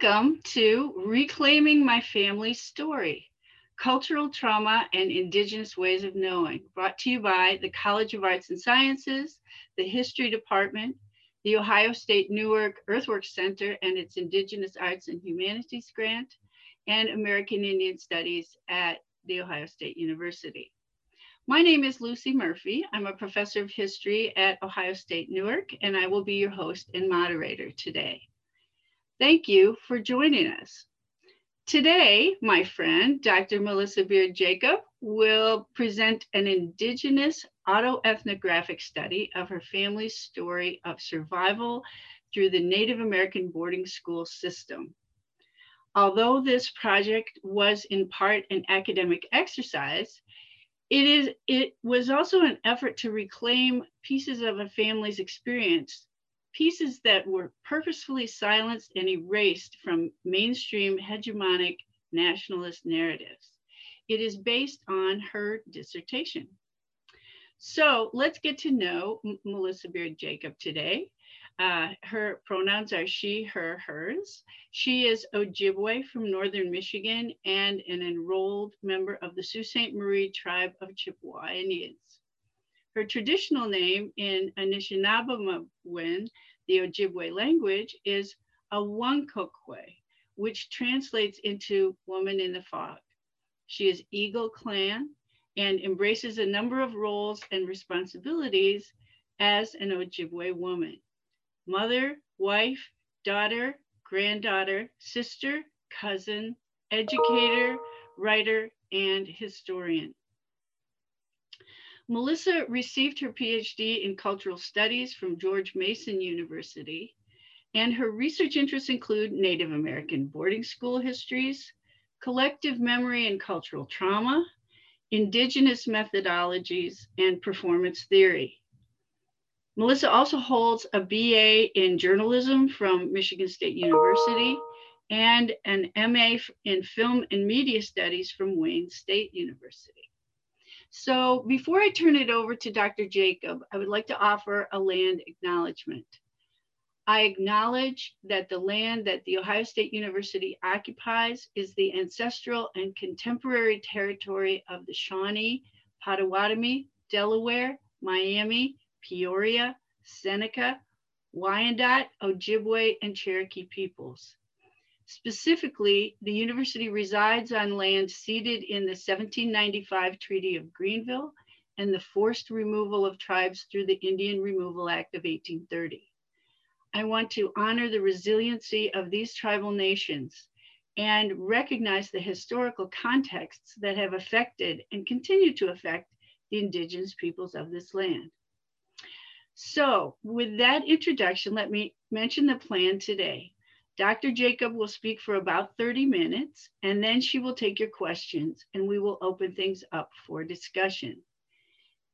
Welcome to Reclaiming My Family Story Cultural Trauma and Indigenous Ways of Knowing, brought to you by the College of Arts and Sciences, the History Department, the Ohio State Newark Earthworks Center and its Indigenous Arts and Humanities Grant, and American Indian Studies at The Ohio State University. My name is Lucy Murphy. I'm a professor of history at Ohio State Newark, and I will be your host and moderator today. Thank you for joining us. Today, my friend, Dr. Melissa Beard Jacob, will present an Indigenous autoethnographic study of her family's story of survival through the Native American boarding school system. Although this project was in part an academic exercise, it, is, it was also an effort to reclaim pieces of a family's experience pieces that were purposefully silenced and erased from mainstream hegemonic nationalist narratives. It is based on her dissertation. So let's get to know M Melissa Beard Jacob today. Uh, her pronouns are she, her, hers. She is Ojibwe from Northern Michigan and an enrolled member of the Sault Ste. Marie tribe of Chippewa Indians. Her traditional name in Anishinaabemowin the Ojibwe language, is Awankokwe, which translates into woman in the fog. She is Eagle Clan and embraces a number of roles and responsibilities as an Ojibwe woman mother, wife, daughter, granddaughter, sister, cousin, educator, writer, and historian. Melissa received her PhD in cultural studies from George Mason University, and her research interests include Native American boarding school histories, collective memory and cultural trauma, indigenous methodologies, and performance theory. Melissa also holds a BA in journalism from Michigan State University and an MA in film and media studies from Wayne State University. So before I turn it over to Dr. Jacob, I would like to offer a land acknowledgement. I acknowledge that the land that the Ohio State University occupies is the ancestral and contemporary territory of the Shawnee, Potawatomi, Delaware, Miami, Peoria, Seneca, Wyandot, Ojibwe, and Cherokee peoples. Specifically, the university resides on land ceded in the 1795 Treaty of Greenville and the forced removal of tribes through the Indian Removal Act of 1830. I want to honor the resiliency of these tribal nations and recognize the historical contexts that have affected and continue to affect the indigenous peoples of this land. So with that introduction, let me mention the plan today. Dr. Jacob will speak for about 30 minutes, and then she will take your questions and we will open things up for discussion.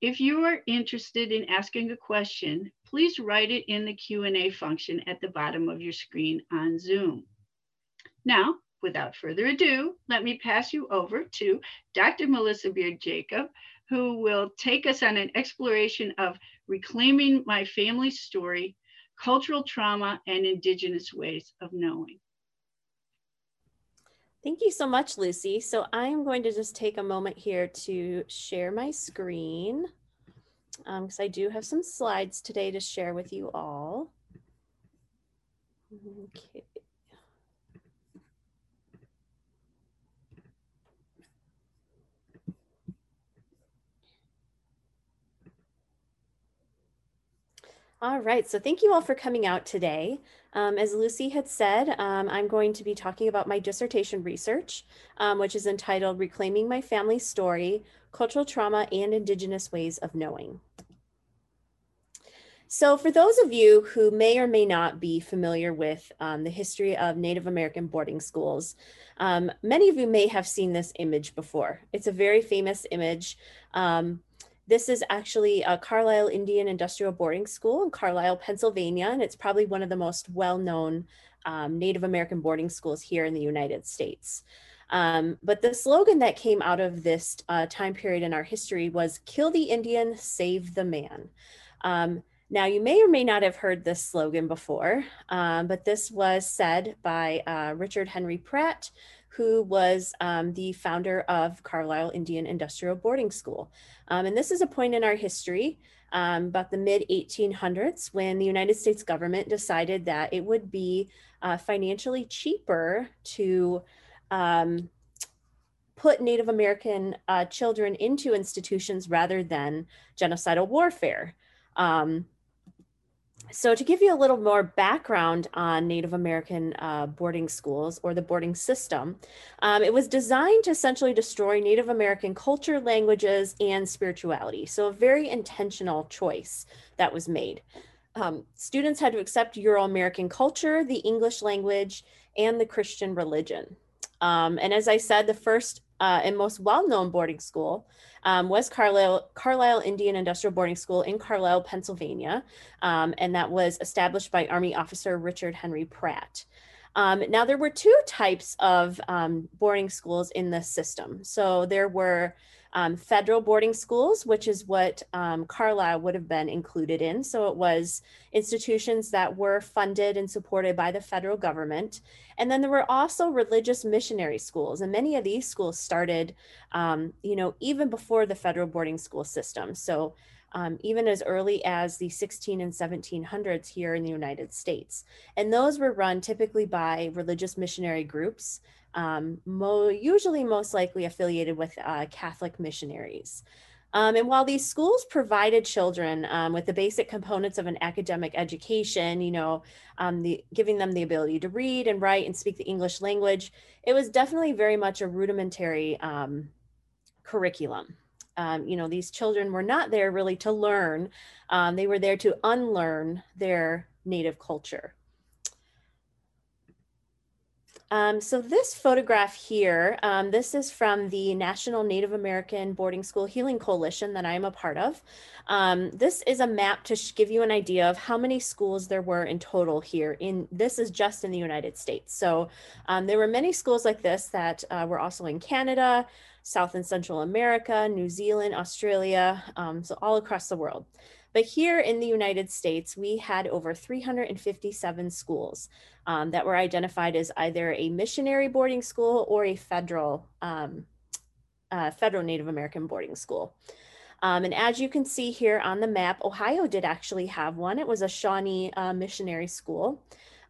If you are interested in asking a question, please write it in the Q&A function at the bottom of your screen on Zoom. Now, without further ado, let me pass you over to Dr. Melissa Beard Jacob, who will take us on an exploration of reclaiming my family's story cultural trauma, and indigenous ways of knowing. Thank you so much, Lucy. So I'm going to just take a moment here to share my screen because um, I do have some slides today to share with you all. Okay. All right, so thank you all for coming out today. Um, as Lucy had said, um, I'm going to be talking about my dissertation research, um, which is entitled Reclaiming My Family Story, Cultural Trauma and Indigenous Ways of Knowing. So for those of you who may or may not be familiar with um, the history of Native American boarding schools, um, many of you may have seen this image before. It's a very famous image. Um, this is actually a Carlisle Indian Industrial Boarding School in Carlisle, Pennsylvania, and it's probably one of the most well-known um, Native American boarding schools here in the United States. Um, but the slogan that came out of this uh, time period in our history was kill the Indian, save the man. Um, Now, you may or may not have heard this slogan before, um, but this was said by uh, Richard Henry Pratt, who was um, the founder of Carlisle Indian Industrial Boarding School. Um, and this is a point in our history um, about the mid 1800s when the United States government decided that it would be uh, financially cheaper to um, put Native American uh, children into institutions rather than genocidal warfare. Um, so to give you a little more background on Native American uh, boarding schools or the boarding system, um, it was designed to essentially destroy Native American culture, languages, and spirituality. So a very intentional choice that was made. Um, students had to accept Euro-American culture, the English language, and the Christian religion. Um, and as I said, the first uh, and most well-known boarding school um, was Carlisle, Carlisle Indian Industrial Boarding School in Carlisle, Pennsylvania. Um, and that was established by Army officer Richard Henry Pratt. Um, now, there were two types of um, boarding schools in the system. So there were um, federal boarding schools, which is what um, Carlisle would have been included in. So it was institutions that were funded and supported by the federal government. And then there were also religious missionary schools. And many of these schools started, um, you know, even before the federal boarding school system. So um, even as early as the 16 and 1700s here in the United States. And those were run typically by religious missionary groups um, mo usually most likely affiliated with uh, Catholic missionaries. Um, and while these schools provided children um, with the basic components of an academic education, you know, um, the, giving them the ability to read and write and speak the English language, it was definitely very much a rudimentary um, curriculum. Um, you know, these children were not there really to learn, um, they were there to unlearn their native culture. Um, so this photograph here, um, this is from the National Native American Boarding School Healing Coalition that I am a part of. Um, this is a map to give you an idea of how many schools there were in total here. In This is just in the United States. So um, there were many schools like this that uh, were also in Canada, South and Central America, New Zealand, Australia, um, so all across the world. But here in the United States, we had over 357 schools um, that were identified as either a missionary boarding school or a federal, um, uh, federal Native American boarding school. Um, and as you can see here on the map, Ohio did actually have one. It was a Shawnee uh, missionary school.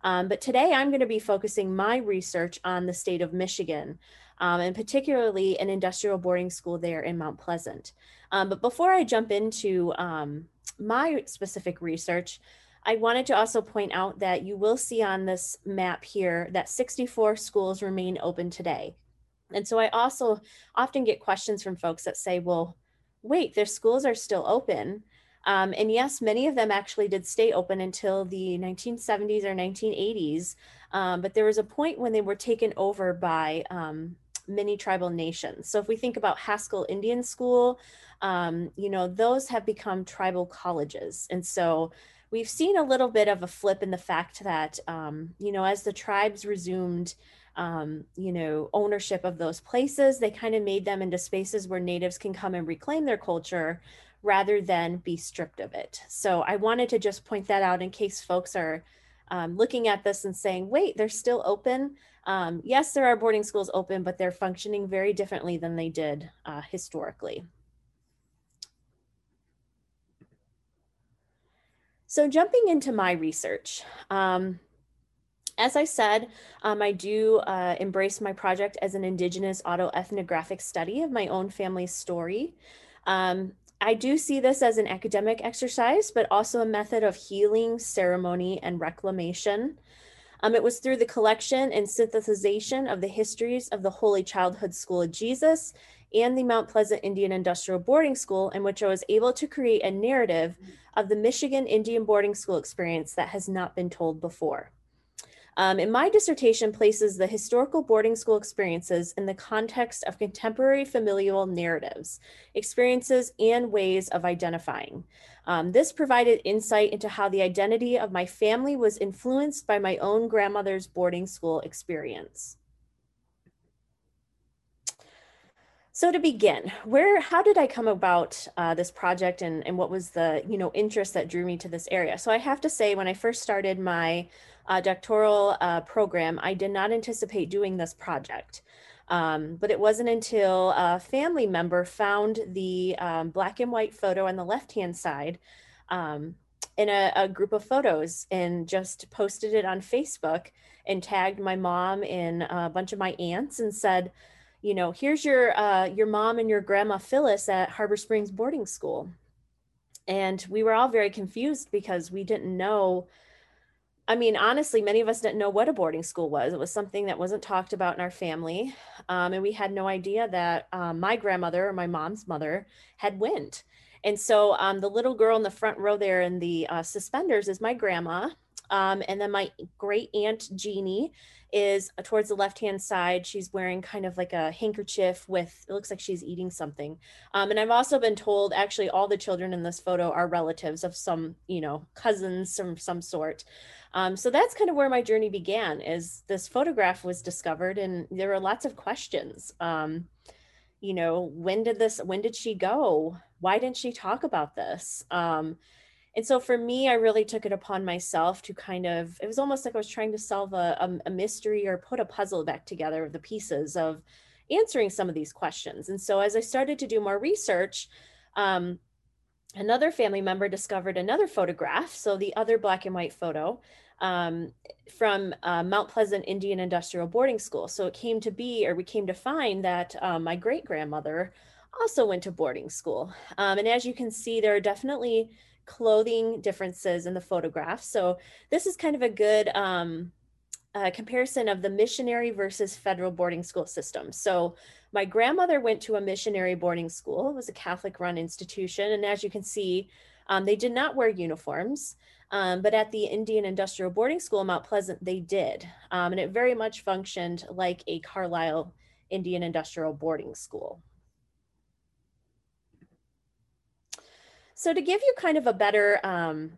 Um, but today I'm going to be focusing my research on the state of Michigan, um, and particularly an industrial boarding school there in Mount Pleasant. Um, but before I jump into um, my specific research, I wanted to also point out that you will see on this map here that 64 schools remain open today. And so I also often get questions from folks that say, well, wait, their schools are still open. Um, and yes, many of them actually did stay open until the 1970s or 1980s. Um, but there was a point when they were taken over by um, many tribal nations. So if we think about Haskell Indian School, um, you know, those have become tribal colleges. And so we've seen a little bit of a flip in the fact that, um, you know, as the tribes resumed, um, you know, ownership of those places, they kind of made them into spaces where natives can come and reclaim their culture rather than be stripped of it. So I wanted to just point that out in case folks are um, looking at this and saying, wait, they're still open. Um, yes, there are boarding schools open, but they're functioning very differently than they did uh, historically. So jumping into my research, um, as I said, um, I do uh, embrace my project as an Indigenous autoethnographic study of my own family's story. Um, I do see this as an academic exercise, but also a method of healing, ceremony, and reclamation. Um, it was through the collection and synthesization of the histories of the Holy Childhood School of Jesus and the Mount Pleasant Indian Industrial Boarding School, in which I was able to create a narrative of the Michigan Indian boarding school experience that has not been told before. Um, and my dissertation places the historical boarding school experiences in the context of contemporary familial narratives, experiences, and ways of identifying. Um, this provided insight into how the identity of my family was influenced by my own grandmother's boarding school experience. So to begin, where, how did I come about uh, this project and, and what was the, you know, interest that drew me to this area? So I have to say, when I first started my uh, doctoral uh, program, I did not anticipate doing this project. Um, but it wasn't until a family member found the um, black and white photo on the left-hand side um, in a, a, group of photos and just posted it on Facebook and tagged my mom and a bunch of my aunts and said, you know, here's your uh, your mom and your grandma Phyllis at Harbor Springs boarding school. And we were all very confused because we didn't know I mean, honestly, many of us didn't know what a boarding school was. It was something that wasn't talked about in our family. Um, and we had no idea that um, my grandmother or my mom's mother had went. And so um, the little girl in the front row there in the uh, suspenders is my grandma. Um, and then my great aunt Jeannie is uh, towards the left hand side. She's wearing kind of like a handkerchief with, it looks like she's eating something. Um, and I've also been told actually all the children in this photo are relatives of some, you know, cousins from some sort. Um, so that's kind of where my journey began is this photograph was discovered and there were lots of questions. Um, you know, when did this, when did she go? Why didn't she talk about this? Um, and so for me, I really took it upon myself to kind of, it was almost like I was trying to solve a, a, a mystery or put a puzzle back together of the pieces of answering some of these questions. And so as I started to do more research, um, another family member discovered another photograph. So the other black and white photo um, from uh, Mount Pleasant Indian Industrial Boarding School. So it came to be, or we came to find that um, my great grandmother also went to boarding school. Um, and as you can see, there are definitely clothing differences in the photograph. So this is kind of a good um, comparison of the missionary versus federal boarding school system. So my grandmother went to a missionary boarding school. It was a Catholic run institution. And as you can see, um, they did not wear uniforms. Um, but at the Indian Industrial Boarding School in Mount Pleasant, they did. Um, and it very much functioned like a Carlisle Indian Industrial Boarding School. So to give you kind of a better um,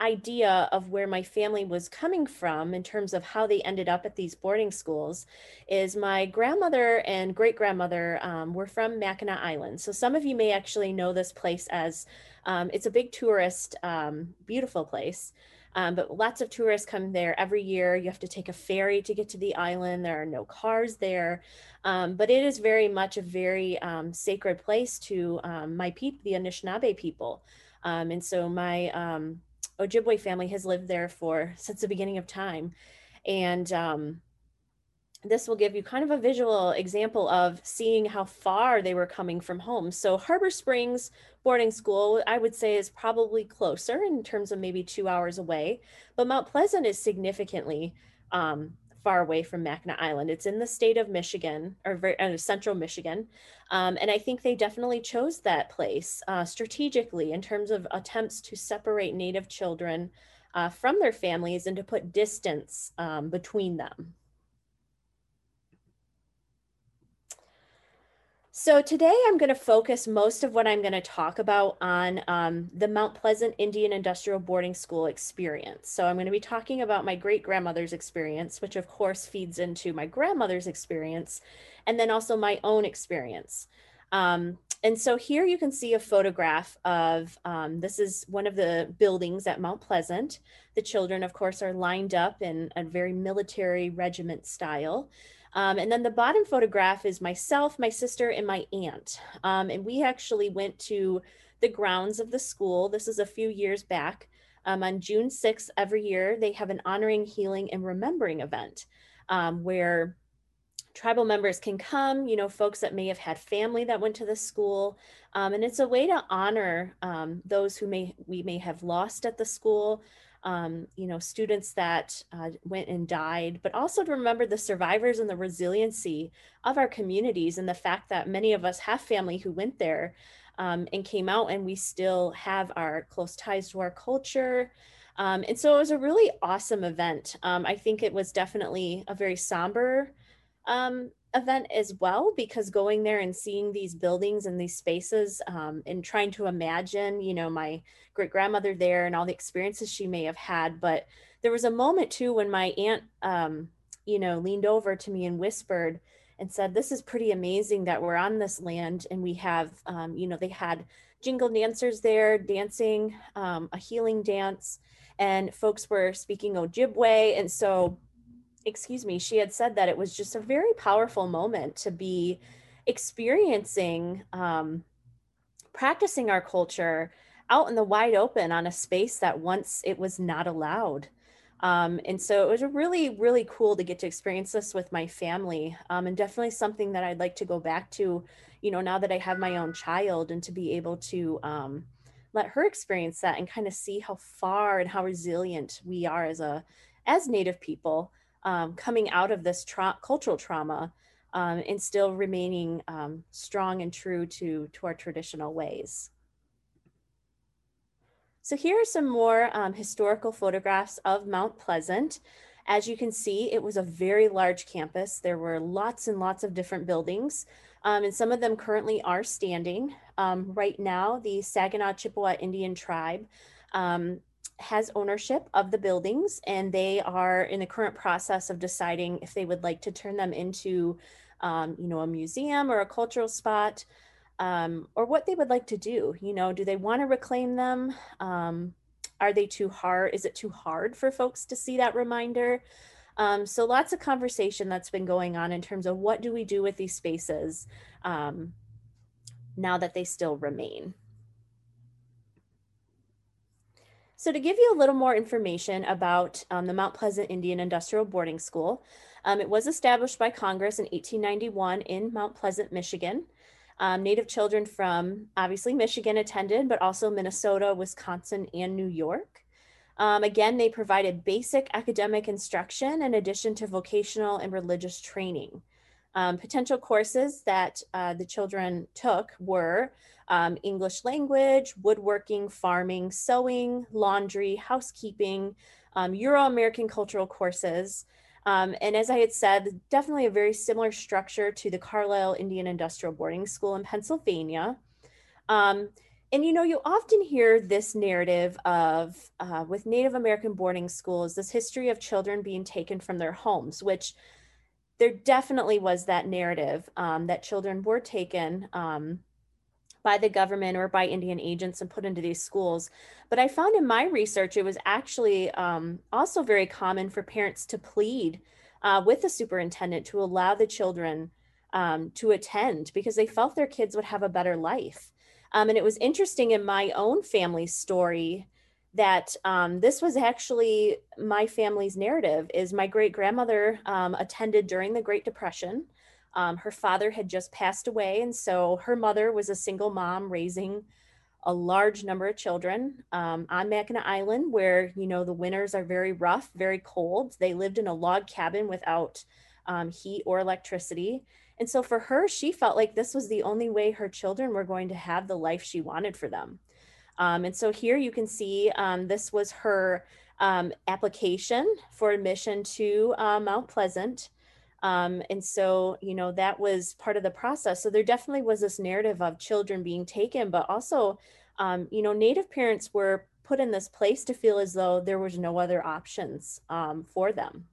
idea of where my family was coming from in terms of how they ended up at these boarding schools is my grandmother and great grandmother um, were from Mackinac Island. So some of you may actually know this place as um, it's a big tourist, um, beautiful place. Um, but lots of tourists come there every year. You have to take a ferry to get to the island. There are no cars there. Um, but it is very much a very um, sacred place to um, my people, the Anishinaabe people. Um, and so my um, Ojibwe family has lived there for since the beginning of time. And this will give you kind of a visual example of seeing how far they were coming from home. So Harbor Springs boarding school, I would say is probably closer in terms of maybe two hours away, but Mount Pleasant is significantly um, far away from Mackinac Island. It's in the state of Michigan or very, uh, central Michigan. Um, and I think they definitely chose that place uh, strategically in terms of attempts to separate Native children uh, from their families and to put distance um, between them. So today I'm going to focus most of what I'm going to talk about on um, the Mount Pleasant Indian Industrial Boarding School experience. So I'm going to be talking about my great grandmother's experience, which of course feeds into my grandmother's experience, and then also my own experience. Um, and so here you can see a photograph of, um, this is one of the buildings at Mount Pleasant. The children, of course, are lined up in a very military regiment style. Um, and then the bottom photograph is myself, my sister, and my aunt. Um, and we actually went to the grounds of the school. This is a few years back. Um, on June 6th, every year, they have an honoring, healing, and remembering event um, where tribal members can come, you know, folks that may have had family that went to the school. Um, and it's a way to honor um, those who may we may have lost at the school, um, you know, students that uh, went and died, but also to remember the survivors and the resiliency of our communities and the fact that many of us have family who went there um, and came out and we still have our close ties to our culture. Um, and so it was a really awesome event. Um, I think it was definitely a very somber um, event as well because going there and seeing these buildings and these spaces um, and trying to imagine you know my great grandmother there and all the experiences she may have had but there was a moment too when my aunt um, you know leaned over to me and whispered and said, This is pretty amazing that we're on this land and we have, um, you know, they had jingle dancers there dancing um, a healing dance, and folks were speaking Ojibwe. And so, excuse me, she had said that it was just a very powerful moment to be experiencing, um, practicing our culture out in the wide open on a space that once it was not allowed. Um, and so it was really, really cool to get to experience this with my family um, and definitely something that I'd like to go back to, you know, now that I have my own child and to be able to um, let her experience that and kind of see how far and how resilient we are as a, as Native people um, coming out of this tra- cultural trauma um, and still remaining um, strong and true to, to our traditional ways. So here are some more um, historical photographs of Mount Pleasant. As you can see, it was a very large campus. There were lots and lots of different buildings, um, and some of them currently are standing. Um, right now, the Saginaw Chippewa Indian tribe um, has ownership of the buildings, and they are in the current process of deciding if they would like to turn them into, um, you know, a museum or a cultural spot um, or what they would like to do. You know, do they want to reclaim them? Um, are they too hard? Is it too hard for folks to see that reminder? Um, so lots of conversation that's been going on in terms of what do we do with these spaces um, now that they still remain. So to give you a little more information about um, the Mount Pleasant Indian Industrial Boarding School, um, it was established by Congress in 1891 in Mount Pleasant, Michigan. Um, Native children from obviously Michigan attended, but also Minnesota, Wisconsin, and New York. Um, again, they provided basic academic instruction in addition to vocational and religious training. Um, potential courses that uh, the children took were um, English language, woodworking, farming, sewing, laundry, housekeeping, um, Euro American cultural courses, um, and as I had said, definitely a very similar structure to the Carlisle Indian Industrial Boarding School in Pennsylvania. Um, and you know, you often hear this narrative of uh, with Native American boarding schools, this history of children being taken from their homes, which there definitely was that narrative um, that children were taken um, by the government or by Indian agents and put into these schools. But I found in my research it was actually um, also very common for parents to plead uh, with the superintendent to allow the children um, to attend because they felt their kids would have a better life. Um, and it was interesting in my own family story that um, this was actually my family's narrative is my great grandmother um, attended during the great depression um, her father had just passed away, and so her mother was a single mom raising a large number of children um, on Mackinac Island, where you know the winters are very rough, very cold. They lived in a log cabin without um, heat or electricity, and so for her, she felt like this was the only way her children were going to have the life she wanted for them. Um, and so here you can see um, this was her um, application for admission to uh, Mount Pleasant. Um, and so, you know, that was part of the process. So there definitely was this narrative of children being taken, but also, um, you know, Native parents were put in this place to feel as though there was no other options um, for them.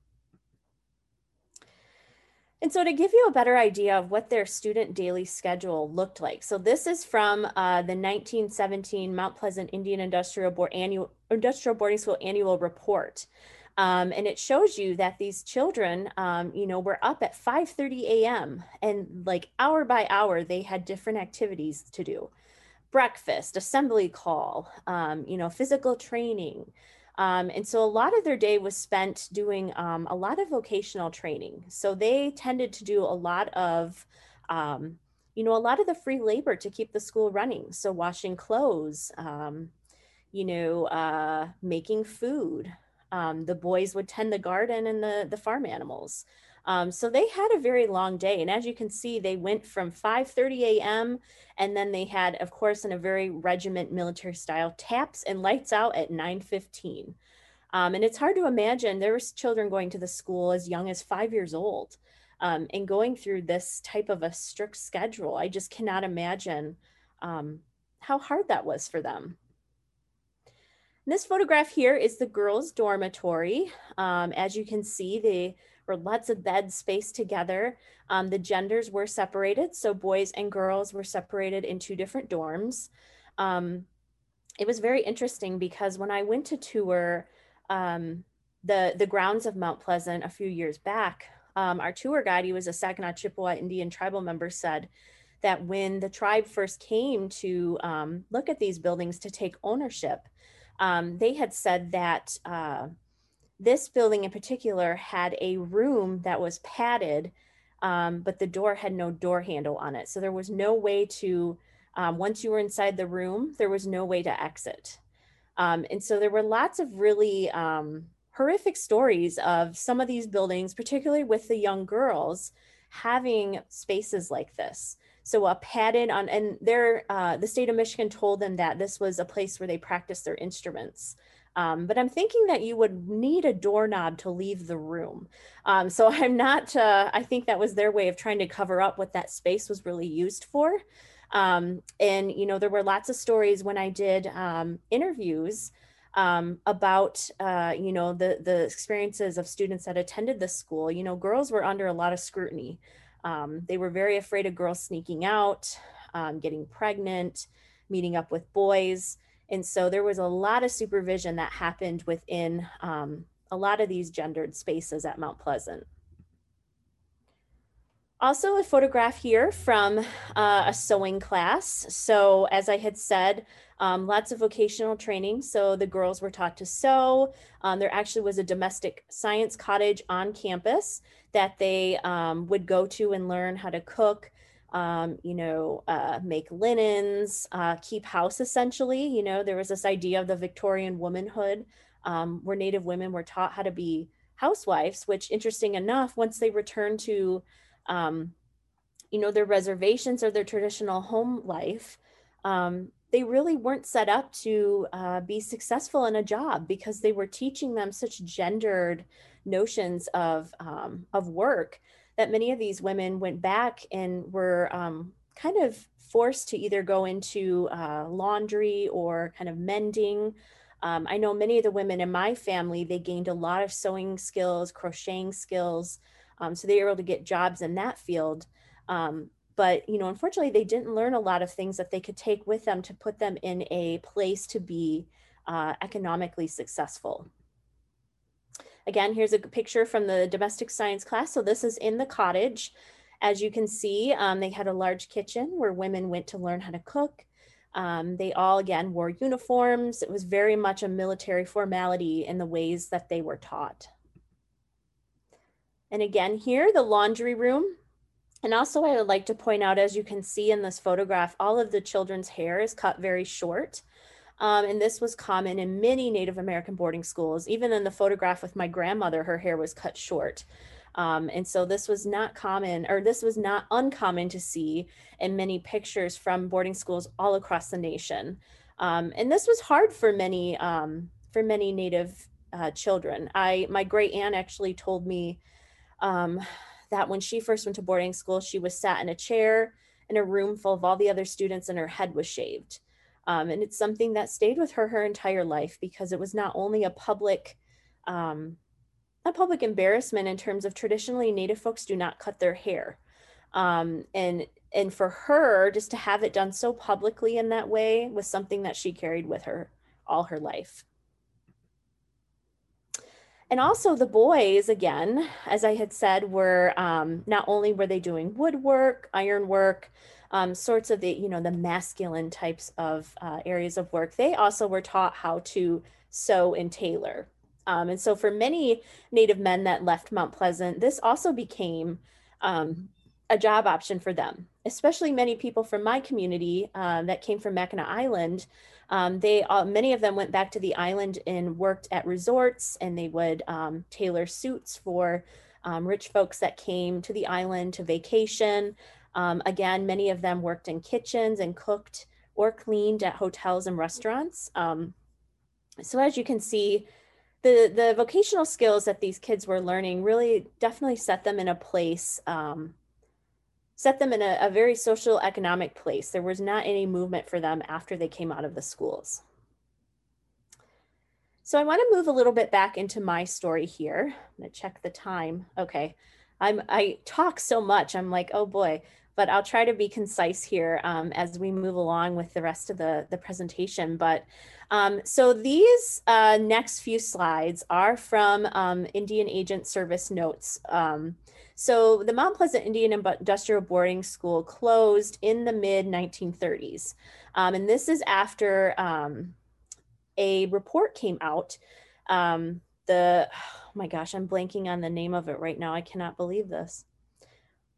And so to give you a better idea of what their student daily schedule looked like. So this is from uh, the 1917 Mount Pleasant Indian Industrial, Board annual, Industrial Boarding School annual report. Um, and it shows you that these children, um, you know, were up at 5:30 a.m. and like hour by hour, they had different activities to do: breakfast, assembly call, um, you know, physical training. Um, and so a lot of their day was spent doing um, a lot of vocational training. So they tended to do a lot of, um, you know, a lot of the free labor to keep the school running. So washing clothes, you know, uh, making food, um, the boys would tend the garden and the, the farm animals. Um, so they had a very long day. And as you can see, they went from 5.30 a.m. and then they had, of course, in a very regiment military style, taps and lights out at 9.15. Um, and it's hard to imagine there was children going to the school as young as five years old um, and going through this type of a strict schedule. I just cannot imagine um, how hard that was for them. This photograph here is the girls' dormitory. Um, as you can see, the were lots of beds spaced together. Um, the genders were separated, so boys and girls were separated in two different dorms. Um, it was very interesting because when I went to tour um, the the grounds of Mount Pleasant a few years back, um, our tour guide, he was a Saginaw Chippewa Indian tribal member, said that when the tribe first came to um, look at these buildings to take ownership, um, they had said that uh, this building in particular had a room that was padded, um, but the door had no door handle on it. So there was no way to, um, once you were inside the room, there was no way to exit. Um, and so there were lots of really um, horrific stories of some of these buildings, particularly with the young girls, having spaces like this. So a padded on, and uh, the state of Michigan told them that this was a place where they practiced their instruments. Um, but I'm thinking that you would need a doorknob to leave the room. Um, so I'm not, uh, I think that was their way of trying to cover up what that space was really used for. Um, and, you know, there were lots of stories when I did um, interviews um, about, uh, you know, the, the experiences of students that attended the school. You know, girls were under a lot of scrutiny. Um, they were very afraid of girls sneaking out, um, getting pregnant, meeting up with boys. And so there was a lot of supervision that happened within um, a lot of these gendered spaces at Mount Pleasant. Also a photograph here from uh, a sewing class. So as I had said, um, lots of vocational training. So the girls were taught to sew. Um, there actually was a domestic science cottage on campus that they um, would go to and learn how to cook, um, you know, uh, make linens, uh, keep house essentially. You know, there was this idea of the Victorian womanhood um, where Native women were taught how to be housewives, which interesting enough, once they returned to um, you know, their reservations or their traditional home life, um, they really weren't set up to uh, be successful in a job because they were teaching them such gendered notions of um, of work that many of these women went back and were um, kind of forced to either go into uh, laundry or kind of mending. Um, I know many of the women in my family they gained a lot of sewing skills, crocheting skills, um, so they were able to get jobs in that field. Um, but you know, unfortunately, they didn't learn a lot of things that they could take with them to put them in a place to be uh, economically successful. Again, here's a picture from the domestic science class. So this is in the cottage. As you can see, um, they had a large kitchen where women went to learn how to cook. Um, they all, again, wore uniforms. It was very much a military formality in the ways that they were taught. And again here, the laundry room. And also I would like to point out, as you can see in this photograph, all of the children's hair is cut very short. Um, and this was common in many Native American boarding schools. Even in the photograph with my grandmother, her hair was cut short. Um, and so this was not common, or this was not uncommon to see in many pictures from boarding schools all across the nation. Um, and this was hard for many, um, for many Native uh, children. I, my great aunt actually told me um, that when she first went to boarding school, she was sat in a chair in a room full of all the other students and her head was shaved. Um, and it's something that stayed with her her entire life because it was not only a public, um, a public embarrassment in terms of traditionally Native folks do not cut their hair. Um, and and for her just to have it done so publicly in that way was something that she carried with her all her life. And also the boys, again, as I had said, were um, not only were they doing woodwork, ironwork, um, sorts of the, you know, the masculine types of uh, areas of work, they also were taught how to sew and tailor. Um, and so for many Native men that left Mount Pleasant, this also became um, a job option for them, especially many people from my community uh, that came from Mackinac Island um, they uh, many of them went back to the island and worked at resorts, and they would um, tailor suits for um, rich folks that came to the island to vacation. Um, again, many of them worked in kitchens and cooked or cleaned at hotels and restaurants. Um, so as you can see, the the vocational skills that these kids were learning really definitely set them in a place um, set them in a, a very social economic place. There was not any movement for them after they came out of the schools. So I want to move a little bit back into my story here. I'm going to check the time. Okay. I'm I talk so much. I'm like, oh boy, but I'll try to be concise here um, as we move along with the rest of the, the presentation. But um, so these uh, next few slides are from um, Indian Agent Service Notes. Um, so the Mount Pleasant Indian Industrial Boarding School closed in the mid 1930s. Um, and this is after um, a report came out. The, oh my gosh, I'm blanking on the name of it right now. I cannot believe this.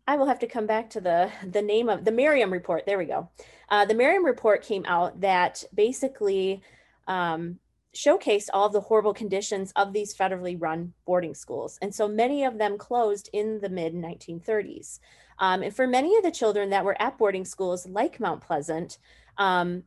I will have to come back to the the name of the Merriam report. There we go. Uh, the Merriam report came out that basically um, showcased all the horrible conditions of these federally run boarding schools, and so many of them closed in the mid 1930s. Um, and for many of the children that were at boarding schools like Mount Pleasant, um,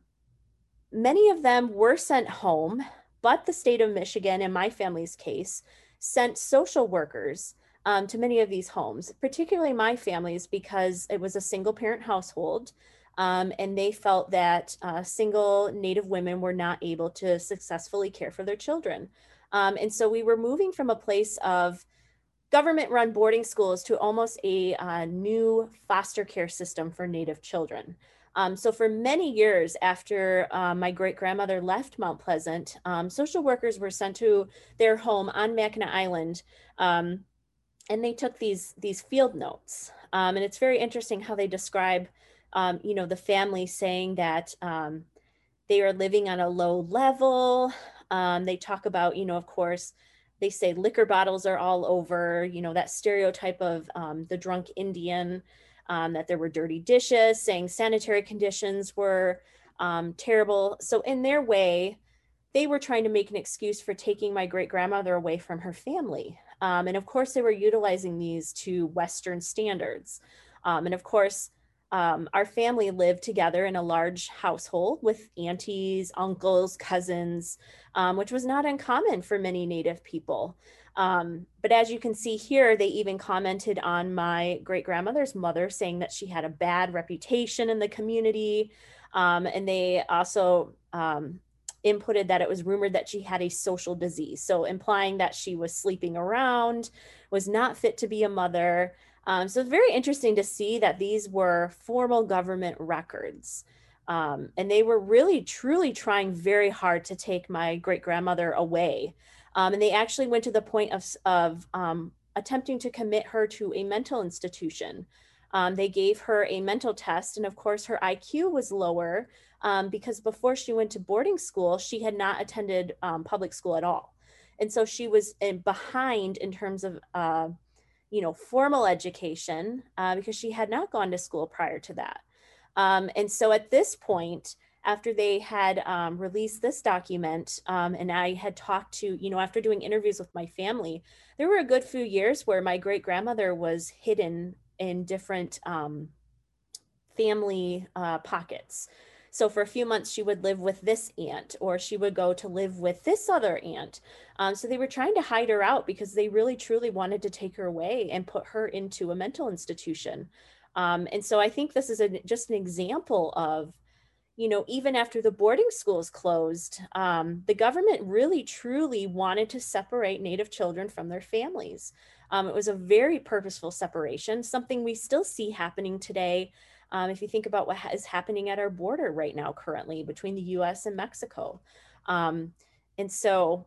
many of them were sent home, but the state of Michigan, in my family's case, sent social workers um, to many of these homes, particularly my family's, because it was a single parent household. Um, and they felt that uh, single Native women were not able to successfully care for their children. Um, and so we were moving from a place of government run boarding schools to almost a uh, new foster care system for Native children. Um, so for many years after uh, my great grandmother left Mount Pleasant, um, social workers were sent to their home on Mackinac Island um, and they took these these field notes. Um, and it's very interesting how they describe um, you know the family saying that um, they are living on a low level. They talk about you know of course they say liquor bottles are all over you know that stereotype of um, the drunk indian um, that there were dirty dishes saying sanitary conditions were terrible so in their way they were trying to make an excuse for taking my great grandmother away from her family um, and of course, they were utilizing these to Western standards. Um, and of course, um, our family lived together in a large household with aunties, uncles, cousins, um, which was not uncommon for many Native people. Um, but as you can see here, they even commented on my great grandmother's mother, saying that she had a bad reputation in the community. Um, and they also inputted that it was rumored that she had a social disease. So implying that she was sleeping around, was not fit to be a mother. Um, so it's very interesting to see that these were formal government records. Um, and they were really, truly trying very hard to take my great grandmother away. Um, and they actually went to the point of, of um, attempting to commit her to a mental institution. Um, they gave her a mental test, and of course, her IQ was lower um, because before she went to boarding school, she had not attended um, public school at all. And so she was in behind in terms of, uh, you know, formal education uh, because she had not gone to school prior to that. Um, and so at this point, after they had um, released this document um, and I had talked to, you know, after doing interviews with my family, there were a good few years where my great grandmother was hidden in different um, family uh, pockets. So for a few months, she would live with this aunt, or she would go to live with this other aunt. Um, so they were trying to hide her out because they really truly wanted to take her away and put her into a mental institution. Um, and so I think this is a, just an example of, you know, even after the boarding schools closed, um, the government really truly wanted to separate Native children from their families. Um, it was a very purposeful separation, something we still see happening today um, if you think about what is happening at our border right now, currently between the US and Mexico. Um, and so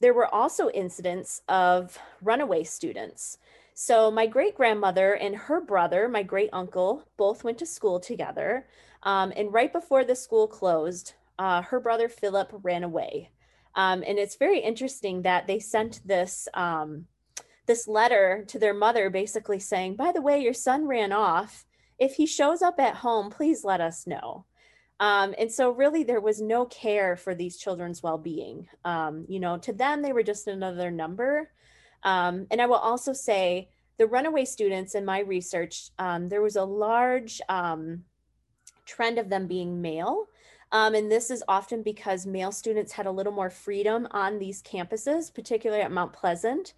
there were also incidents of runaway students. So my great grandmother and her brother, my great uncle, both went to school together. Um, and right before the school closed, uh, her brother Philip ran away. Um, and it's very interesting that they sent this um, this letter to their mother, basically saying, "By the way, your son ran off, if he shows up at home, please let us know. Um, and so, really, there was no care for these children's well being. Um, you know, to them, they were just another number. Um, and I will also say, the runaway students in my research, um, there was a large trend of them being male. Um, and this is often because male students had a little more freedom on these campuses, particularly at Mount Pleasant.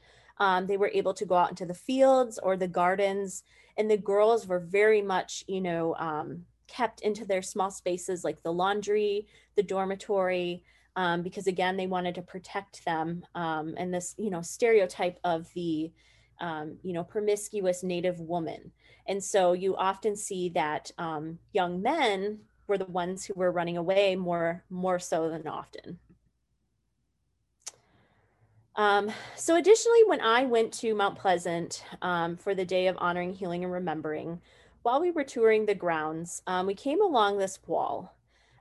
they were able to go out into the fields or the gardens and the girls were very much you know um, kept into their small spaces like the laundry the dormitory um, because again, they wanted to protect them um, and this, you know, stereotype of the, um, you know, promiscuous Native woman. And so you often see that um, young men were the ones who were running away more, more so than often. Um, so additionally, when I went to Mount Pleasant um, for the day of honoring, healing, and remembering, while we were touring the grounds, um, we came along this wall.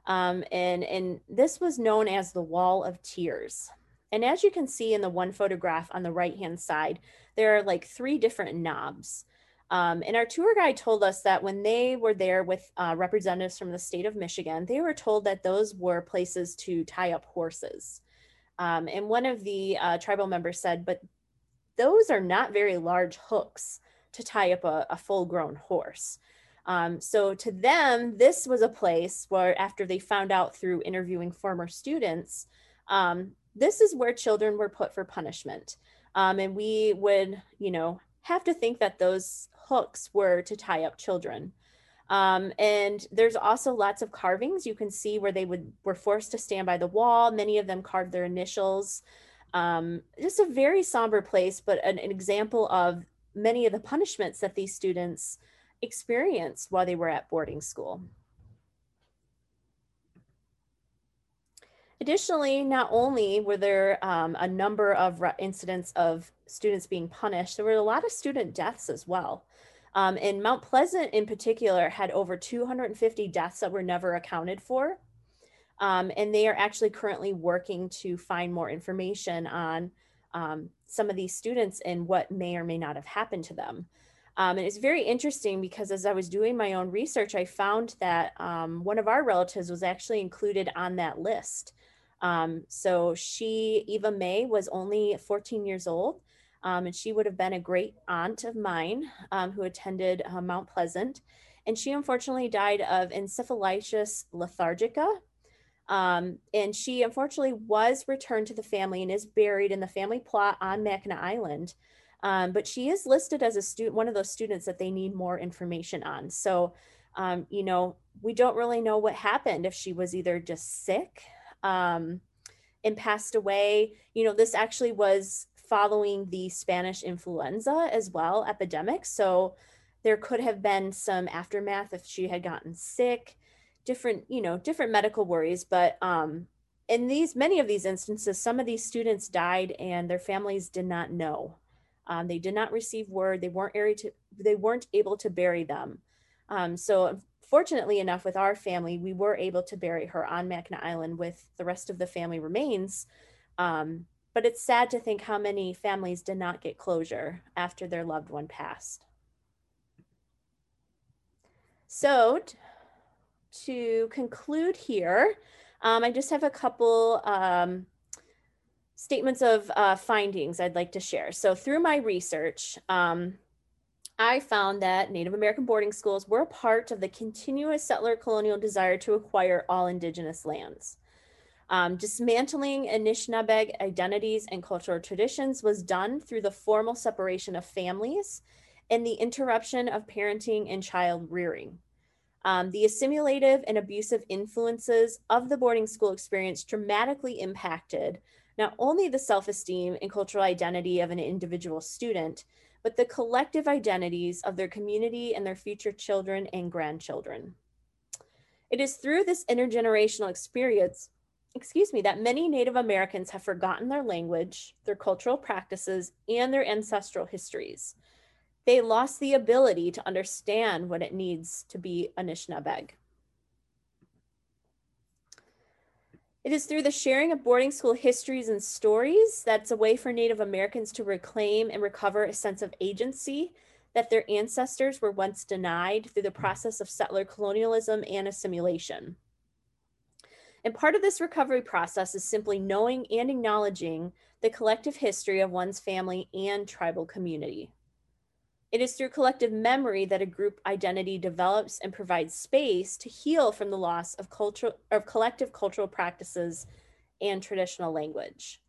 Um, and, and this was known as the Wall of Tears. And as you can see in the one photograph on the right-hand side, there are like three different knobs. Um, and our tour guide told us that when they were there with uh, representatives from the state of Michigan, they were told that those were places to tie up horses. Um, and one of the uh, tribal members said, but those are not very large hooks to tie up a, a full grown horse. Um, so to them, this was a place where after they found out through interviewing former students, um, this is where children were put for punishment. Um, and we would, you know, have to think that those hooks were to tie up children. Um, and there's also lots of carvings. You can see where they would were forced to stand by the wall. Many of them carved their initials. Um, just a very somber place, but an, an example of many of the punishments that these students experienced while they were at boarding school. Additionally, not only were there um, a number of incidents of students being punished, there were a lot of student deaths as well. Um, and Mount Pleasant in particular had over 250 deaths that were never accounted for. Um, and they are actually currently working to find more information on um, some of these students and what may or may not have happened to them. Um, and it's very interesting because as I was doing my own research, I found that um, one of our relatives was actually included on that list. Um, so she, Eva May, was only 14 years old um, and she would have been a great aunt of mine um, who attended uh, Mount Pleasant. And she unfortunately died of encephalitis lethargica. Um, and she unfortunately was returned to the family and is buried in the family plot on Mackinac Island. Um, but she is listed as a student, one of those students that they need more information on. So, um, you know, we don't really know what happened if she was either just sick um, and passed away. You know, this actually was following the Spanish influenza as well, epidemic. So there could have been some aftermath if she had gotten sick, different, you know, different medical worries. But um, in these, many of these instances, some of these students died and their families did not know. Um, they did not receive word. They weren't able to, they weren't able to bury them. Um, so fortunately enough with our family, we were able to bury her on Mackinac Island with the rest of the family remains. Um, but it's sad to think how many families did not get closure after their loved one passed. So, to conclude here, um, I just have a couple um, statements of uh, findings I'd like to share. So, through my research, um, I found that Native American boarding schools were a part of the continuous settler colonial desire to acquire all Indigenous lands. Um, dismantling Anishinaabeg identities and cultural traditions was done through the formal separation of families and the interruption of parenting and child rearing. Um, the assimilative and abusive influences of the boarding school experience dramatically impacted not only the self esteem and cultural identity of an individual student, but the collective identities of their community and their future children and grandchildren. It is through this intergenerational experience excuse me, that many Native Americans have forgotten their language, their cultural practices, and their ancestral histories. They lost the ability to understand what it needs to be Anishinaabeg. It is through the sharing of boarding school histories and stories that's a way for Native Americans to reclaim and recover a sense of agency that their ancestors were once denied through the process of settler colonialism and assimilation. And part of this recovery process is simply knowing and acknowledging the collective history of one's family and tribal community. It is through collective memory that a group identity develops and provides space to heal from the loss of cultural of collective cultural practices and traditional language.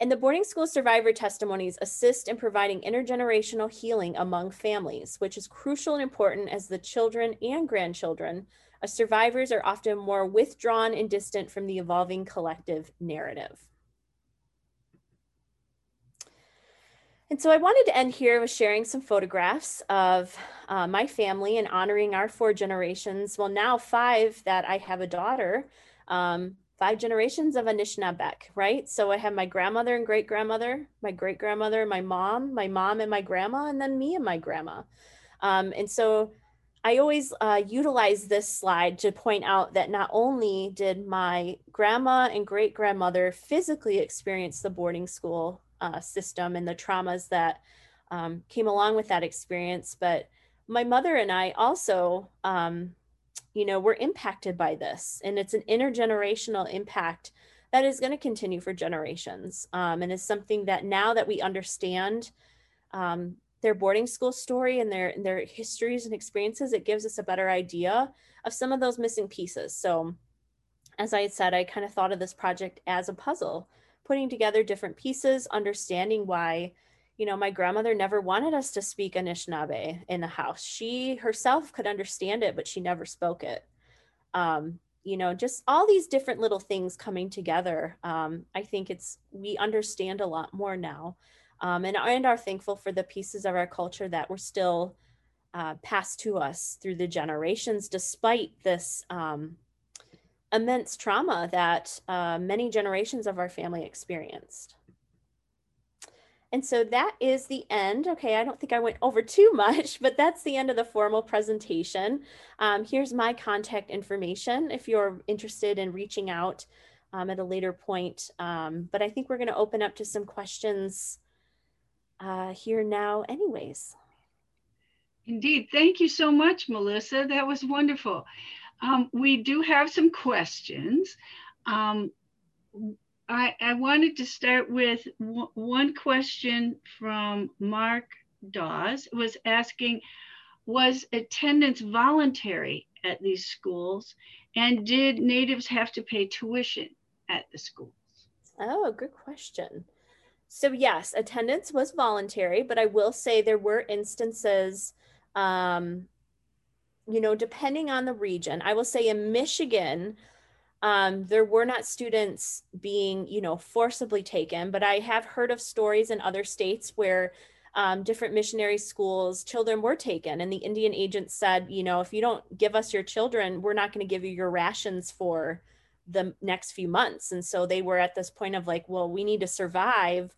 And the boarding school survivor testimonies assist in providing intergenerational healing among families, which is crucial and important as the children and grandchildren of survivors are often more withdrawn and distant from the evolving collective narrative. And so I wanted to end here with sharing some photographs of uh, my family and honoring our four generations. Well, now five that I have a daughter, um, five generations of Anishinaabeg, right? So I have my grandmother and great grandmother, my great grandmother, my mom, my mom and my grandma, and then me and my grandma. Um, and so I always uh, utilize this slide to point out that not only did my grandma and great grandmother physically experience the boarding school uh, system and the traumas that um, came along with that experience. But my mother and I also, um, you know, were impacted by this. And it's an intergenerational impact that is going to continue for generations. Um, and is something that now that we understand um, their boarding school story and their, their histories and experiences, it gives us a better idea of some of those missing pieces. So, as I had said, I kind of thought of this project as a puzzle putting together different pieces, understanding why, you know, my grandmother never wanted us to speak Anishinaabe in the house. She herself could understand it, but she never spoke it. Um, you know, just all these different little things coming together. Um, I think it's, we understand a lot more now um, and, and are thankful for the pieces of our culture that were still uh, passed to us through the generations, despite this um, immense trauma that uh, many generations of our family experienced. And so that is the end. Okay, I don't think I went over too much, but that's the end of the formal presentation. Um, here's my contact information if you're interested in reaching out um, at a later point. Um, but I think we're going to open up to some questions uh, here now, anyways. Indeed. Thank you so much, Melissa. That was wonderful. Um, we do have some questions. Um, I, I, wanted to start with one question from Mark Dawes was asking, was attendance voluntary at these schools? And did natives have to pay tuition at the schools? Oh, good question. So yes, attendance was voluntary, but I will say there were instances um, you know, depending on the region, I will say in Michigan, um, there were not students being, you know, forcibly taken, but I have heard of stories in other states where um, different missionary schools, children were taken, and the Indian agent said, you know, if you don't give us your children, we're not going to give you your rations for the next few months. And so they were at this point of like, well, we need to survive.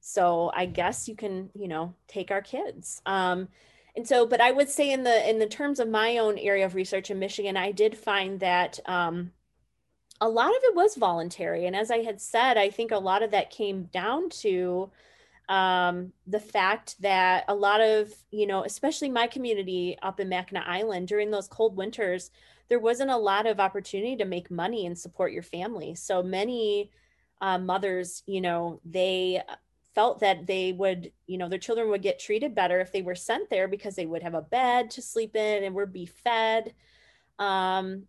So I guess you can, you know, take our kids. Um, and so but i would say in the in the terms of my own area of research in michigan i did find that um, a lot of it was voluntary. And as i had said i think a lot of that came down to um, the fact that a lot of you know especially my community up in mackinac island during those cold winters there wasn't a lot of opportunity to make money and support your family. So many uh, mothers you know they felt that they would, you know, their children would get treated better if they were sent there because they would have a bed to sleep in and would be fed. Um,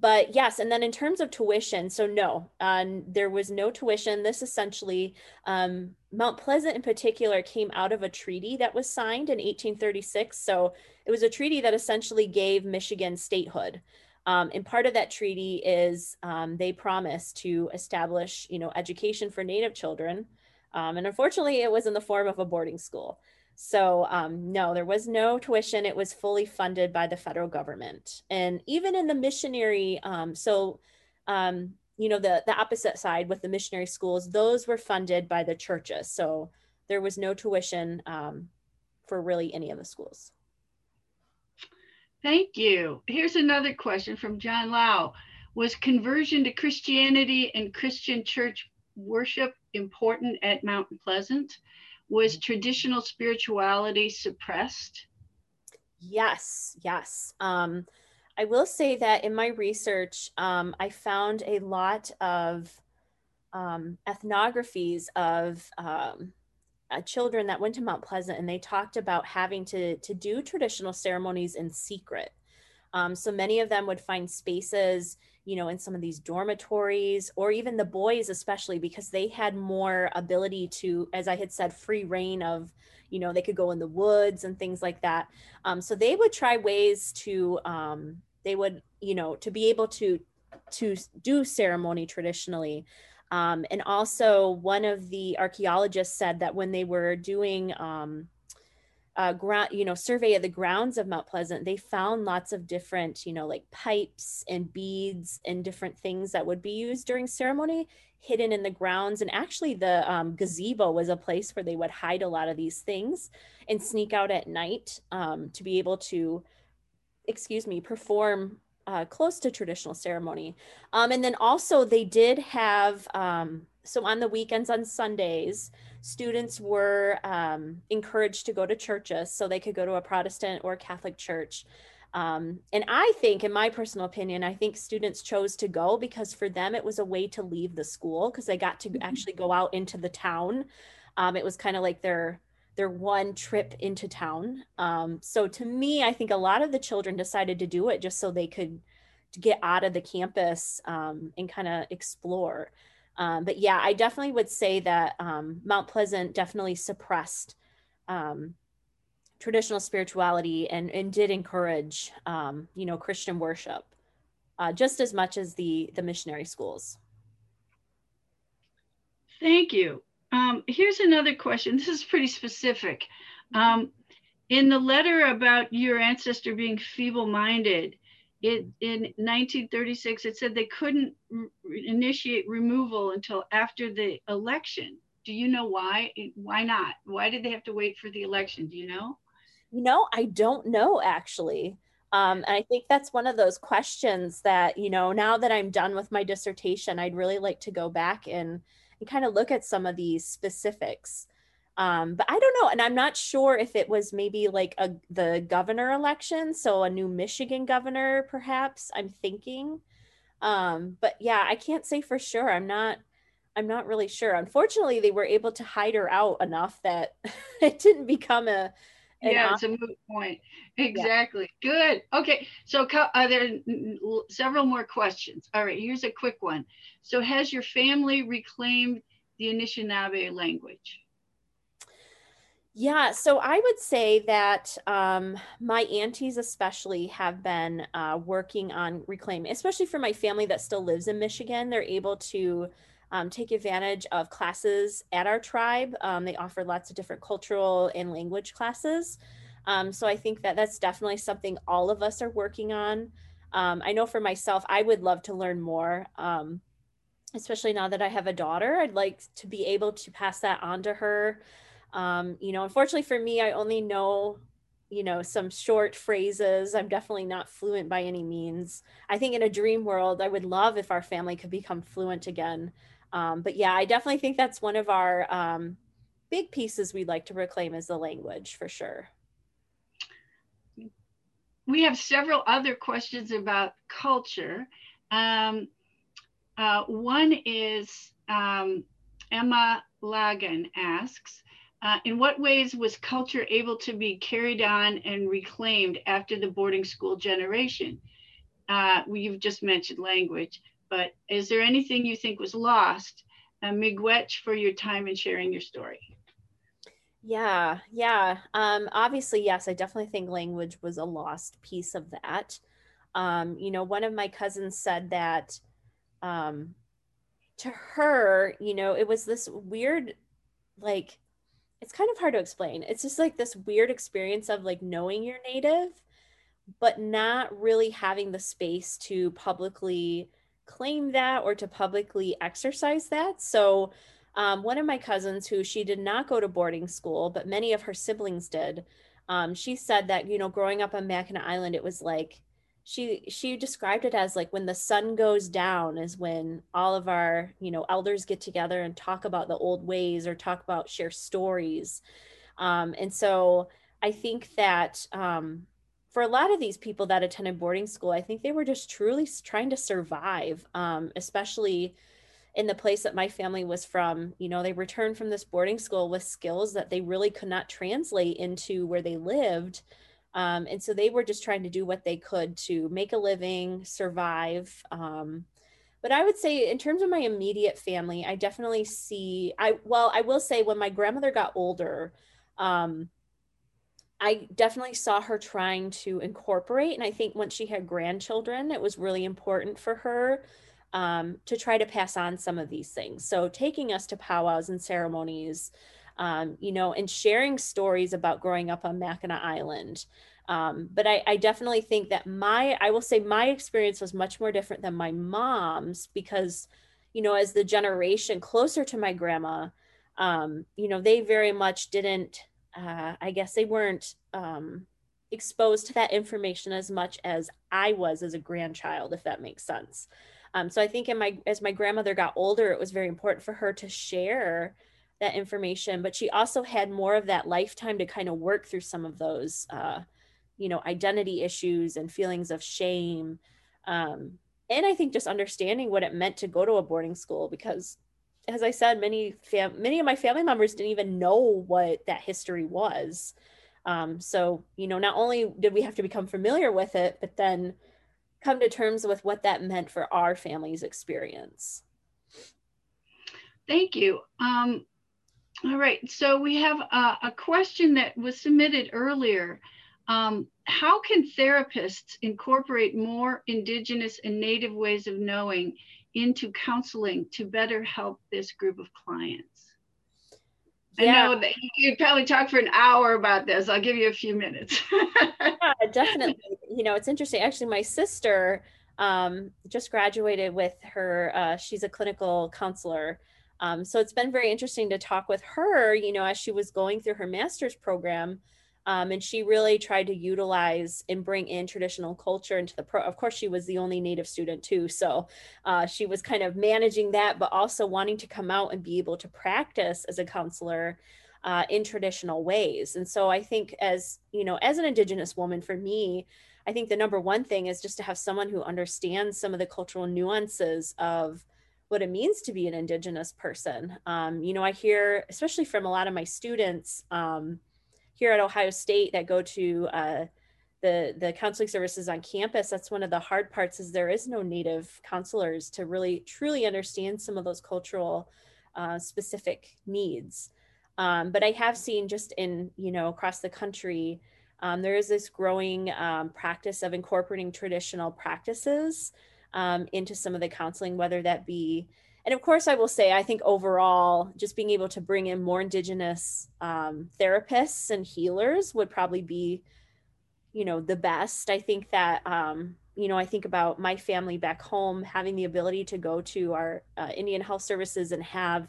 but yes, and then in terms of tuition, so no, uh, there was no tuition. This essentially, um, Mount Pleasant in particular, came out of a treaty that was signed in 1836. So it was a treaty that essentially gave Michigan statehood. Um, and part of that treaty is um, they promised to establish, you know, education for Native children. Um, and unfortunately, it was in the form of a boarding school. So, um, no, there was no tuition. It was fully funded by the federal government. And even in the missionary, um, so, um, you know, the, the opposite side with the missionary schools, those were funded by the churches. So there was no tuition um, for really any of the schools. Thank you. Here's another question from John Lau. Was conversion to Christianity and Christian church worship important at Mount Pleasant? Was traditional spirituality suppressed? Yes, yes. Um, I will say that in my research, um, I found a lot of um, ethnographies of um, uh, children that went to Mount Pleasant, and they talked about having to to do traditional ceremonies in secret. Um, so many of them would find spaces you know, in some of these dormitories or even the boys, especially because they had more ability to, as I had said, free reign of, you know, they could go in the woods and things like that. Um, so they would try ways to, um, they would you know to be able to to do ceremony traditionally um, and also one of the archaeologists said that when they were doing um, uh, ground, you know, survey of the grounds of Mount Pleasant, they found lots of different, you know, like pipes and beads and different things that would be used during ceremony hidden in the grounds. And actually, the um, gazebo was a place where they would hide a lot of these things and sneak out at night um, to be able to, excuse me, perform uh, close to traditional ceremony. Um, and then also, they did have, um, so on the weekends, on Sundays, students were um, encouraged to go to churches so they could go to a Protestant or Catholic church. Um, and I think, in my personal opinion, I think students chose to go because for them it was a way to leave the school because they got to mm-hmm. actually go out into the town. Um, it was kind of like their their one trip into town. Um, so to me, I think a lot of the children decided to do it just so they could get out of the campus um, and kind of explore. Um, but yeah, I definitely would say that um, Mount Pleasant definitely suppressed um, traditional spirituality and, and did encourage, um, you know, Christian worship uh, just as much as the the missionary schools. Thank you. Um, here's another question. This is pretty specific. Um, in the letter about your ancestor being feeble-minded, it, in 1936, it said they couldn't re- initiate removal until after the election. Do you know why? Why not? Why did they have to wait for the election? Do you know? You know, I don't know actually. Um, and I think that's one of those questions that, you know, now that I'm done with my dissertation, I'd really like to go back and, and kind of look at some of these specifics. Um, but I don't know, and I'm not sure if it was maybe like a the governor election, so a new Michigan governor, perhaps. I'm thinking, um, but yeah, I can't say for sure. I'm not. I'm not really sure. Unfortunately, they were able to hide her out enough that it didn't become a. Yeah, it's a moot point. Exactly. Yeah. Good. Okay. So are there several more questions? All right. Here's a quick one. So has your family reclaimed the Anishinaabe language? Yeah, so I would say that um, my aunties, especially, have been uh, working on reclaiming, especially for my family that still lives in Michigan. They're able to um, take advantage of classes at our tribe. Um, they offer lots of different cultural and language classes. Um, so I think that that's definitely something all of us are working on. Um, I know for myself, I would love to learn more um, especially now that I have a daughter. I'd like to be able to pass that on to her. Um, you know, unfortunately for me, I only know, you know, some short phrases. I'm definitely not fluent by any means. I think in a dream world, I would love if our family could become fluent again. Um, but yeah, I definitely think that's one of our um, big pieces we'd like to reclaim as the language for sure. We have several other questions about culture. Um, uh, one is um, Emma Lagan asks, uh, in what ways was culture able to be carried on and reclaimed after the boarding school generation? Uh, you've just mentioned language, but is there anything you think was lost? Uh, Miigwech for your time and sharing your story. Yeah, yeah. Um, obviously, yes, I definitely think language was a lost piece of that. Um, you know, one of my cousins said that um, to her, you know, it was this weird, like, it's kind of hard to explain. It's just like this weird experience of like knowing you're native, but not really having the space to publicly claim that or to publicly exercise that. So, um, one of my cousins, who she did not go to boarding school, but many of her siblings did, um, she said that, you know, growing up on Mackinac Island, it was like she she described it as like when the sun goes down is when all of our you know elders get together and talk about the old ways or talk about share stories. Um, and so i think that um, for a lot of these people that attended boarding school i think they were just truly trying to survive um, especially in the place that my family was from. You know they returned from this boarding school with skills that they really could not translate into where they lived um, and so they were just trying to do what they could to make a living, survive. Um, but I would say, in terms of my immediate family, I definitely see. I well, I will say when my grandmother got older, um, I definitely saw her trying to incorporate. And I think once she had grandchildren, it was really important for her um, to try to pass on some of these things. So taking us to powwows and ceremonies, um, you know, and sharing stories about growing up on Mackinac Island. Um, but I, I definitely think that my, I will say my experience was much more different than my mom's because, you know, as the generation closer to my grandma, um, you know, they very much didn't, uh, I guess they weren't um, exposed to that information as much as I was as a grandchild, if that makes sense. Um, so I think in my as my grandmother got older, it was very important for her to share that information, but she also had more of that lifetime to kind of work through some of those, uh, you know, identity issues and feelings of shame. Um, and I think just understanding what it meant to go to a boarding school because as I said, many fam- many of my family members didn't even know what that history was. Um, so, you know, not only did we have to become familiar with it, but then come to terms with what that meant for our family's experience. Thank you. Um, all right, so we have a, a question that was submitted earlier. Um, how can therapists incorporate more Indigenous and Native ways of knowing into counseling to better help this group of clients? Yeah. I know that you'd probably talk for an hour about this. I'll give you a few minutes. yeah, definitely. You know, it's interesting. Actually, my sister um, just graduated with her, uh, she's a clinical counselor. Um, so it's been very interesting to talk with her, you know, as she was going through her master's program um, and she really tried to utilize and bring in traditional culture into the pro. Of course, she was the only Native student too, so uh, she was kind of managing that, but also wanting to come out and be able to practice as a counselor uh, in traditional ways. And so I think, as you know, as an Indigenous woman, for me, I think the number one thing is just to have someone who understands some of the cultural nuances of what it means to be an Indigenous person. Um, you know, I hear, especially from a lot of my students. Um, here at Ohio State that go to uh, the the counseling services on campus. That's one of the hard parts is there is no native counselors to really truly understand some of those cultural uh, specific needs. Um, but I have seen just in you know across the country. Um, there is this growing um, practice of incorporating traditional practices um, into some of the counseling, whether that be and of course i will say i think overall just being able to bring in more indigenous um, therapists and healers would probably be you know the best. I think that um, you know i think about my family back home having the ability to go to our uh, indian health services and have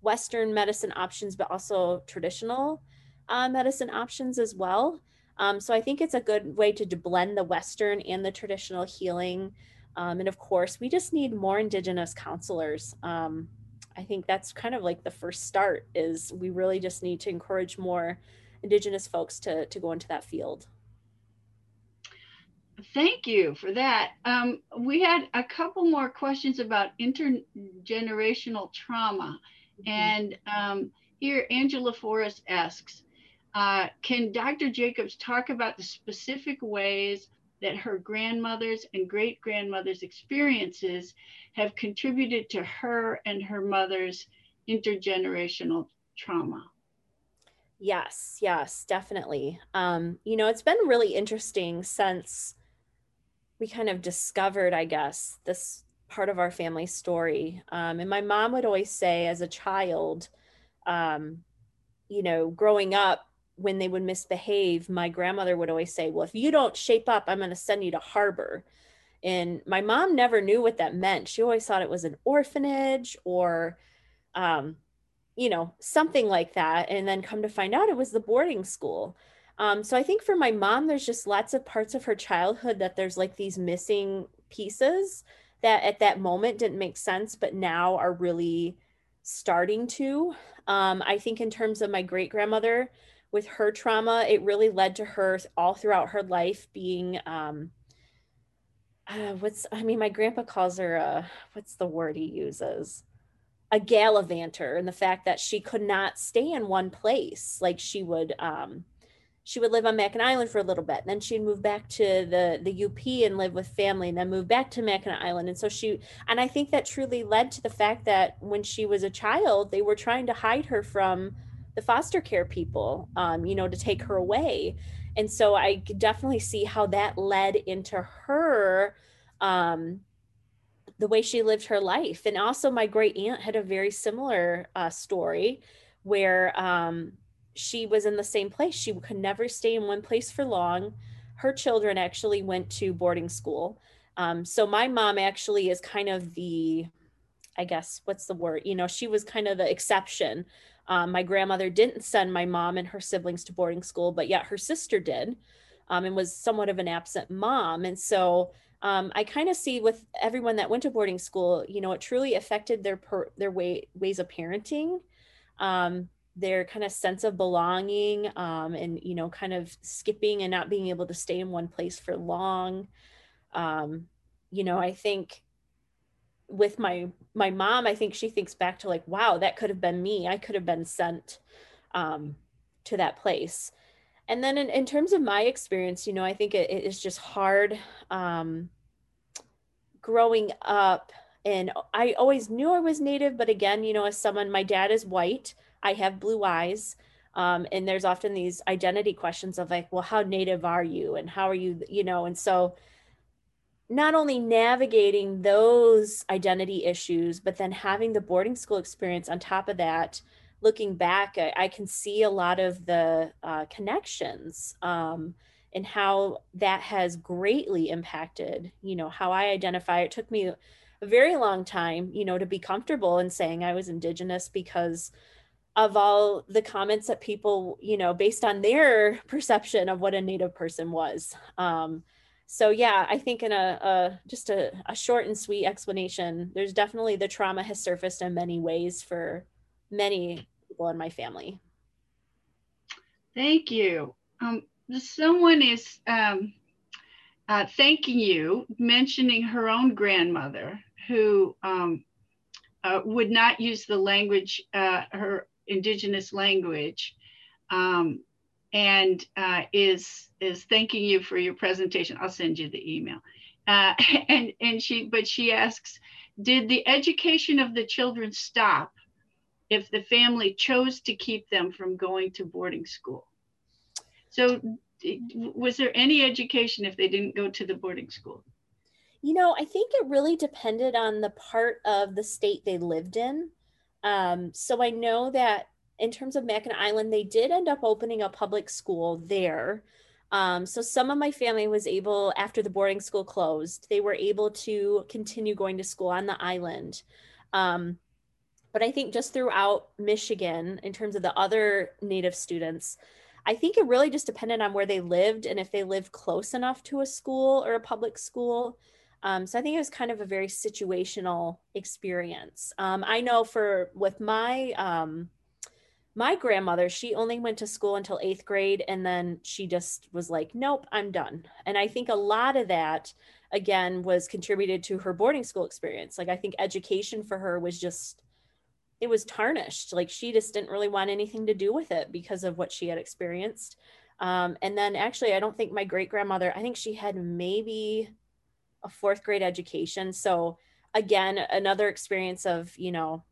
western medicine options but also traditional uh, medicine options as well. Um, so i think it's a good way to blend the western and the traditional healing um, and of course, we just need more Indigenous counselors. Um, I think that's kind of like the first start is we really just need to encourage more Indigenous folks to, to go into that field. Thank you for that. Um, we had a couple more questions about intergenerational trauma. Mm-hmm. And um, here, Angela Forrest asks, uh, can Dr. Jacobs talk about the specific ways that her grandmother's and great grandmother's experiences have contributed to her and her mother's intergenerational trauma. Yes, yes, definitely. Um, you know, it's been really interesting since we kind of discovered, I guess, this part of our family story. Um, and my mom would always say, as a child, um, you know, growing up, when they would misbehave, my grandmother would always say, Well, if you don't shape up, I'm going to send you to harbor. And my mom never knew what that meant. She always thought it was an orphanage or, um, you know, something like that. And then come to find out it was the boarding school. Um, so I think for my mom, there's just lots of parts of her childhood that there's like these missing pieces that at that moment didn't make sense, but now are really starting to. Um, I think in terms of my great grandmother, with her trauma, it really led to her all throughout her life being um uh, what's I mean, my grandpa calls her a what's the word he uses? A gallivanter, and the fact that she could not stay in one place. Like she would um she would live on Mackinac Island for a little bit. And then she'd move back to the the UP and live with family, and then move back to Mackinac Island. And so she, and I think that truly led to the fact that when she was a child, they were trying to hide her from the foster care people, um, you know, to take her away. And so I definitely see how that led into her, um, the way she lived her life. And also, my great aunt had a very similar uh, story where um, she was in the same place. She could never stay in one place for long. Her children actually went to boarding school. Um, so my mom actually is kind of the, I guess, what's the word? You know, she was kind of the exception. Um, my grandmother didn't send my mom and her siblings to boarding school, but yet her sister did um, and was somewhat of an absent mom. And so um, I kind of see with everyone that went to boarding school, you know, it truly affected their per, their way ways of parenting. Um, their kind of sense of belonging um, and you know kind of skipping and not being able to stay in one place for long um, you know i think with my my mom i think she thinks back to like wow that could have been me i could have been sent um, to that place and then in, in terms of my experience you know i think it, it is just hard um, growing up and i always knew i was native but again you know as someone my dad is white I have blue eyes. Um, and there's often these identity questions of like, well, how native are you? And how are you, you know? And so not only navigating those identity issues, but then having the boarding school experience on top of that, looking back, I, I can see a lot of the uh, connections um, and how that has greatly impacted, you know, how I identify. It took me a very long time, you know, to be comfortable in saying I was Indigenous because of all the comments that people, you know, based on their perception of what a Native person was. Um, so yeah, I think in a, a just a, a, short and sweet explanation, there's definitely the trauma has surfaced in many ways for many people in my family. Thank you. Um, someone is um, uh, thanking you, mentioning her own grandmother who um, uh, would not use the language, uh, her indigenous language um, and uh, is is thanking you for your presentation. I'll send you the email. Uh, and and she but she asks, did the education of the children stop if the family chose to keep them from going to boarding school? So was there any education if they didn't go to the boarding school? You know, I think it really depended on the part of the state they lived in. Um, so I know that in terms of Mackinac Island, they did end up opening a public school there. Um, so some of my family was able, after the boarding school closed, they were able to continue going to school on the island. Um, but I think just throughout Michigan, in terms of the other Native students, I think it really just depended on where they lived and if they lived close enough to a school or a public school. Um, so I think it was kind of a very situational experience. Um, I know for with my um, my grandmother, she only went to school until eighth grade, and then she just was like, "Nope, I'm done." And I think a lot of that, again, was contributed to her boarding school experience. Like I think education for her was just it was tarnished. Like she just didn't really want anything to do with it because of what she had experienced. Um, and then actually, I don't think my great grandmother. I think she had maybe a fourth grade education. So again, another experience of, you know,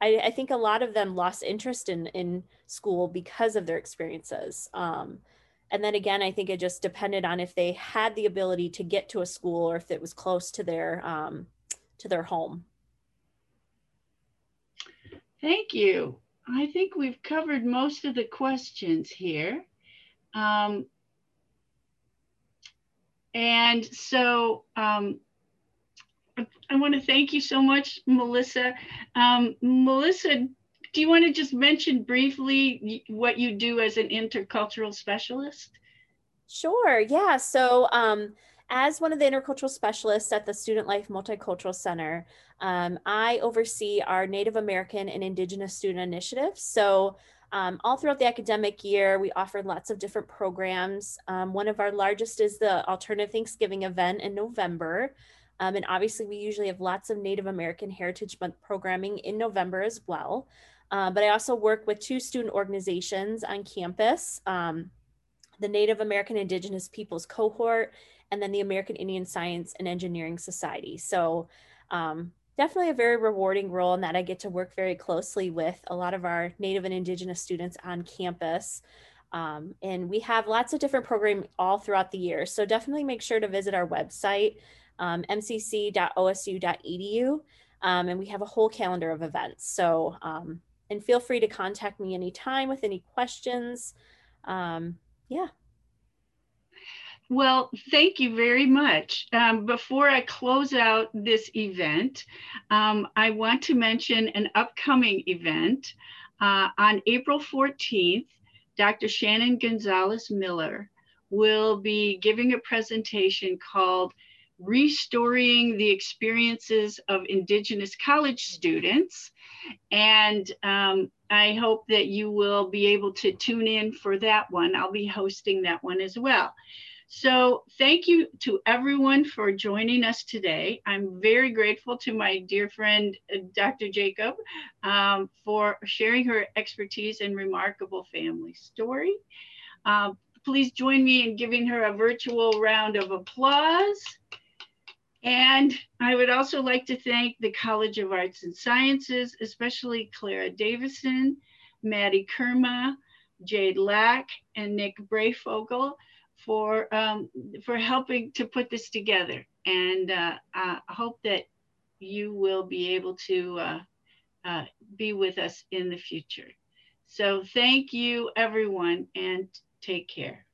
I, I think a lot of them lost interest in, in school because of their experiences. Um, and then again, I think it just depended on if they had the ability to get to a school or if it was close to their, um, to their home. Thank you. I think we've covered most of the questions here. Um, and so um, I want to thank you so much, Melissa. Um, Melissa, do you want to just mention briefly what you do as an intercultural specialist? Sure, yeah. So, um, as one of the intercultural specialists at the Student Life Multicultural Center, um, I oversee our Native American and Indigenous student initiatives. So, um, all throughout the academic year, we offer lots of different programs. Um, one of our largest is the Alternative Thanksgiving event in November. Um, and obviously, we usually have lots of Native American Heritage Month programming in November as well. Uh, but I also work with two student organizations on campus um, the Native American Indigenous Peoples Cohort and then the American Indian Science and Engineering Society. So um, definitely a very rewarding role in that I get to work very closely with a lot of our Native and Indigenous students on campus. Um, and we have lots of different programming all throughout the year. So definitely make sure to visit our website, um, mcc.osu.edu. Um, and we have a whole calendar of events. So, um, and feel free to contact me anytime with any questions. Um, yeah. Well, thank you very much. Um, before I close out this event, um, I want to mention an upcoming event. Uh, on April 14th, Dr. Shannon Gonzalez Miller will be giving a presentation called Restoring the Experiences of Indigenous College Students. And um, I hope that you will be able to tune in for that one. I'll be hosting that one as well. So thank you to everyone for joining us today. I'm very grateful to my dear friend, uh, Dr. Jacob, um, for sharing her expertise and remarkable family story. Uh, please join me in giving her a virtual round of applause. And I would also like to thank the College of Arts and Sciences, especially Clara Davison, Maddie Kerma, Jade Lack, and Nick Breyfogle for um, for helping to put this together. And uh, I hope that you will be able to uh, uh, be with us in the future. So thank you, everyone, and take care.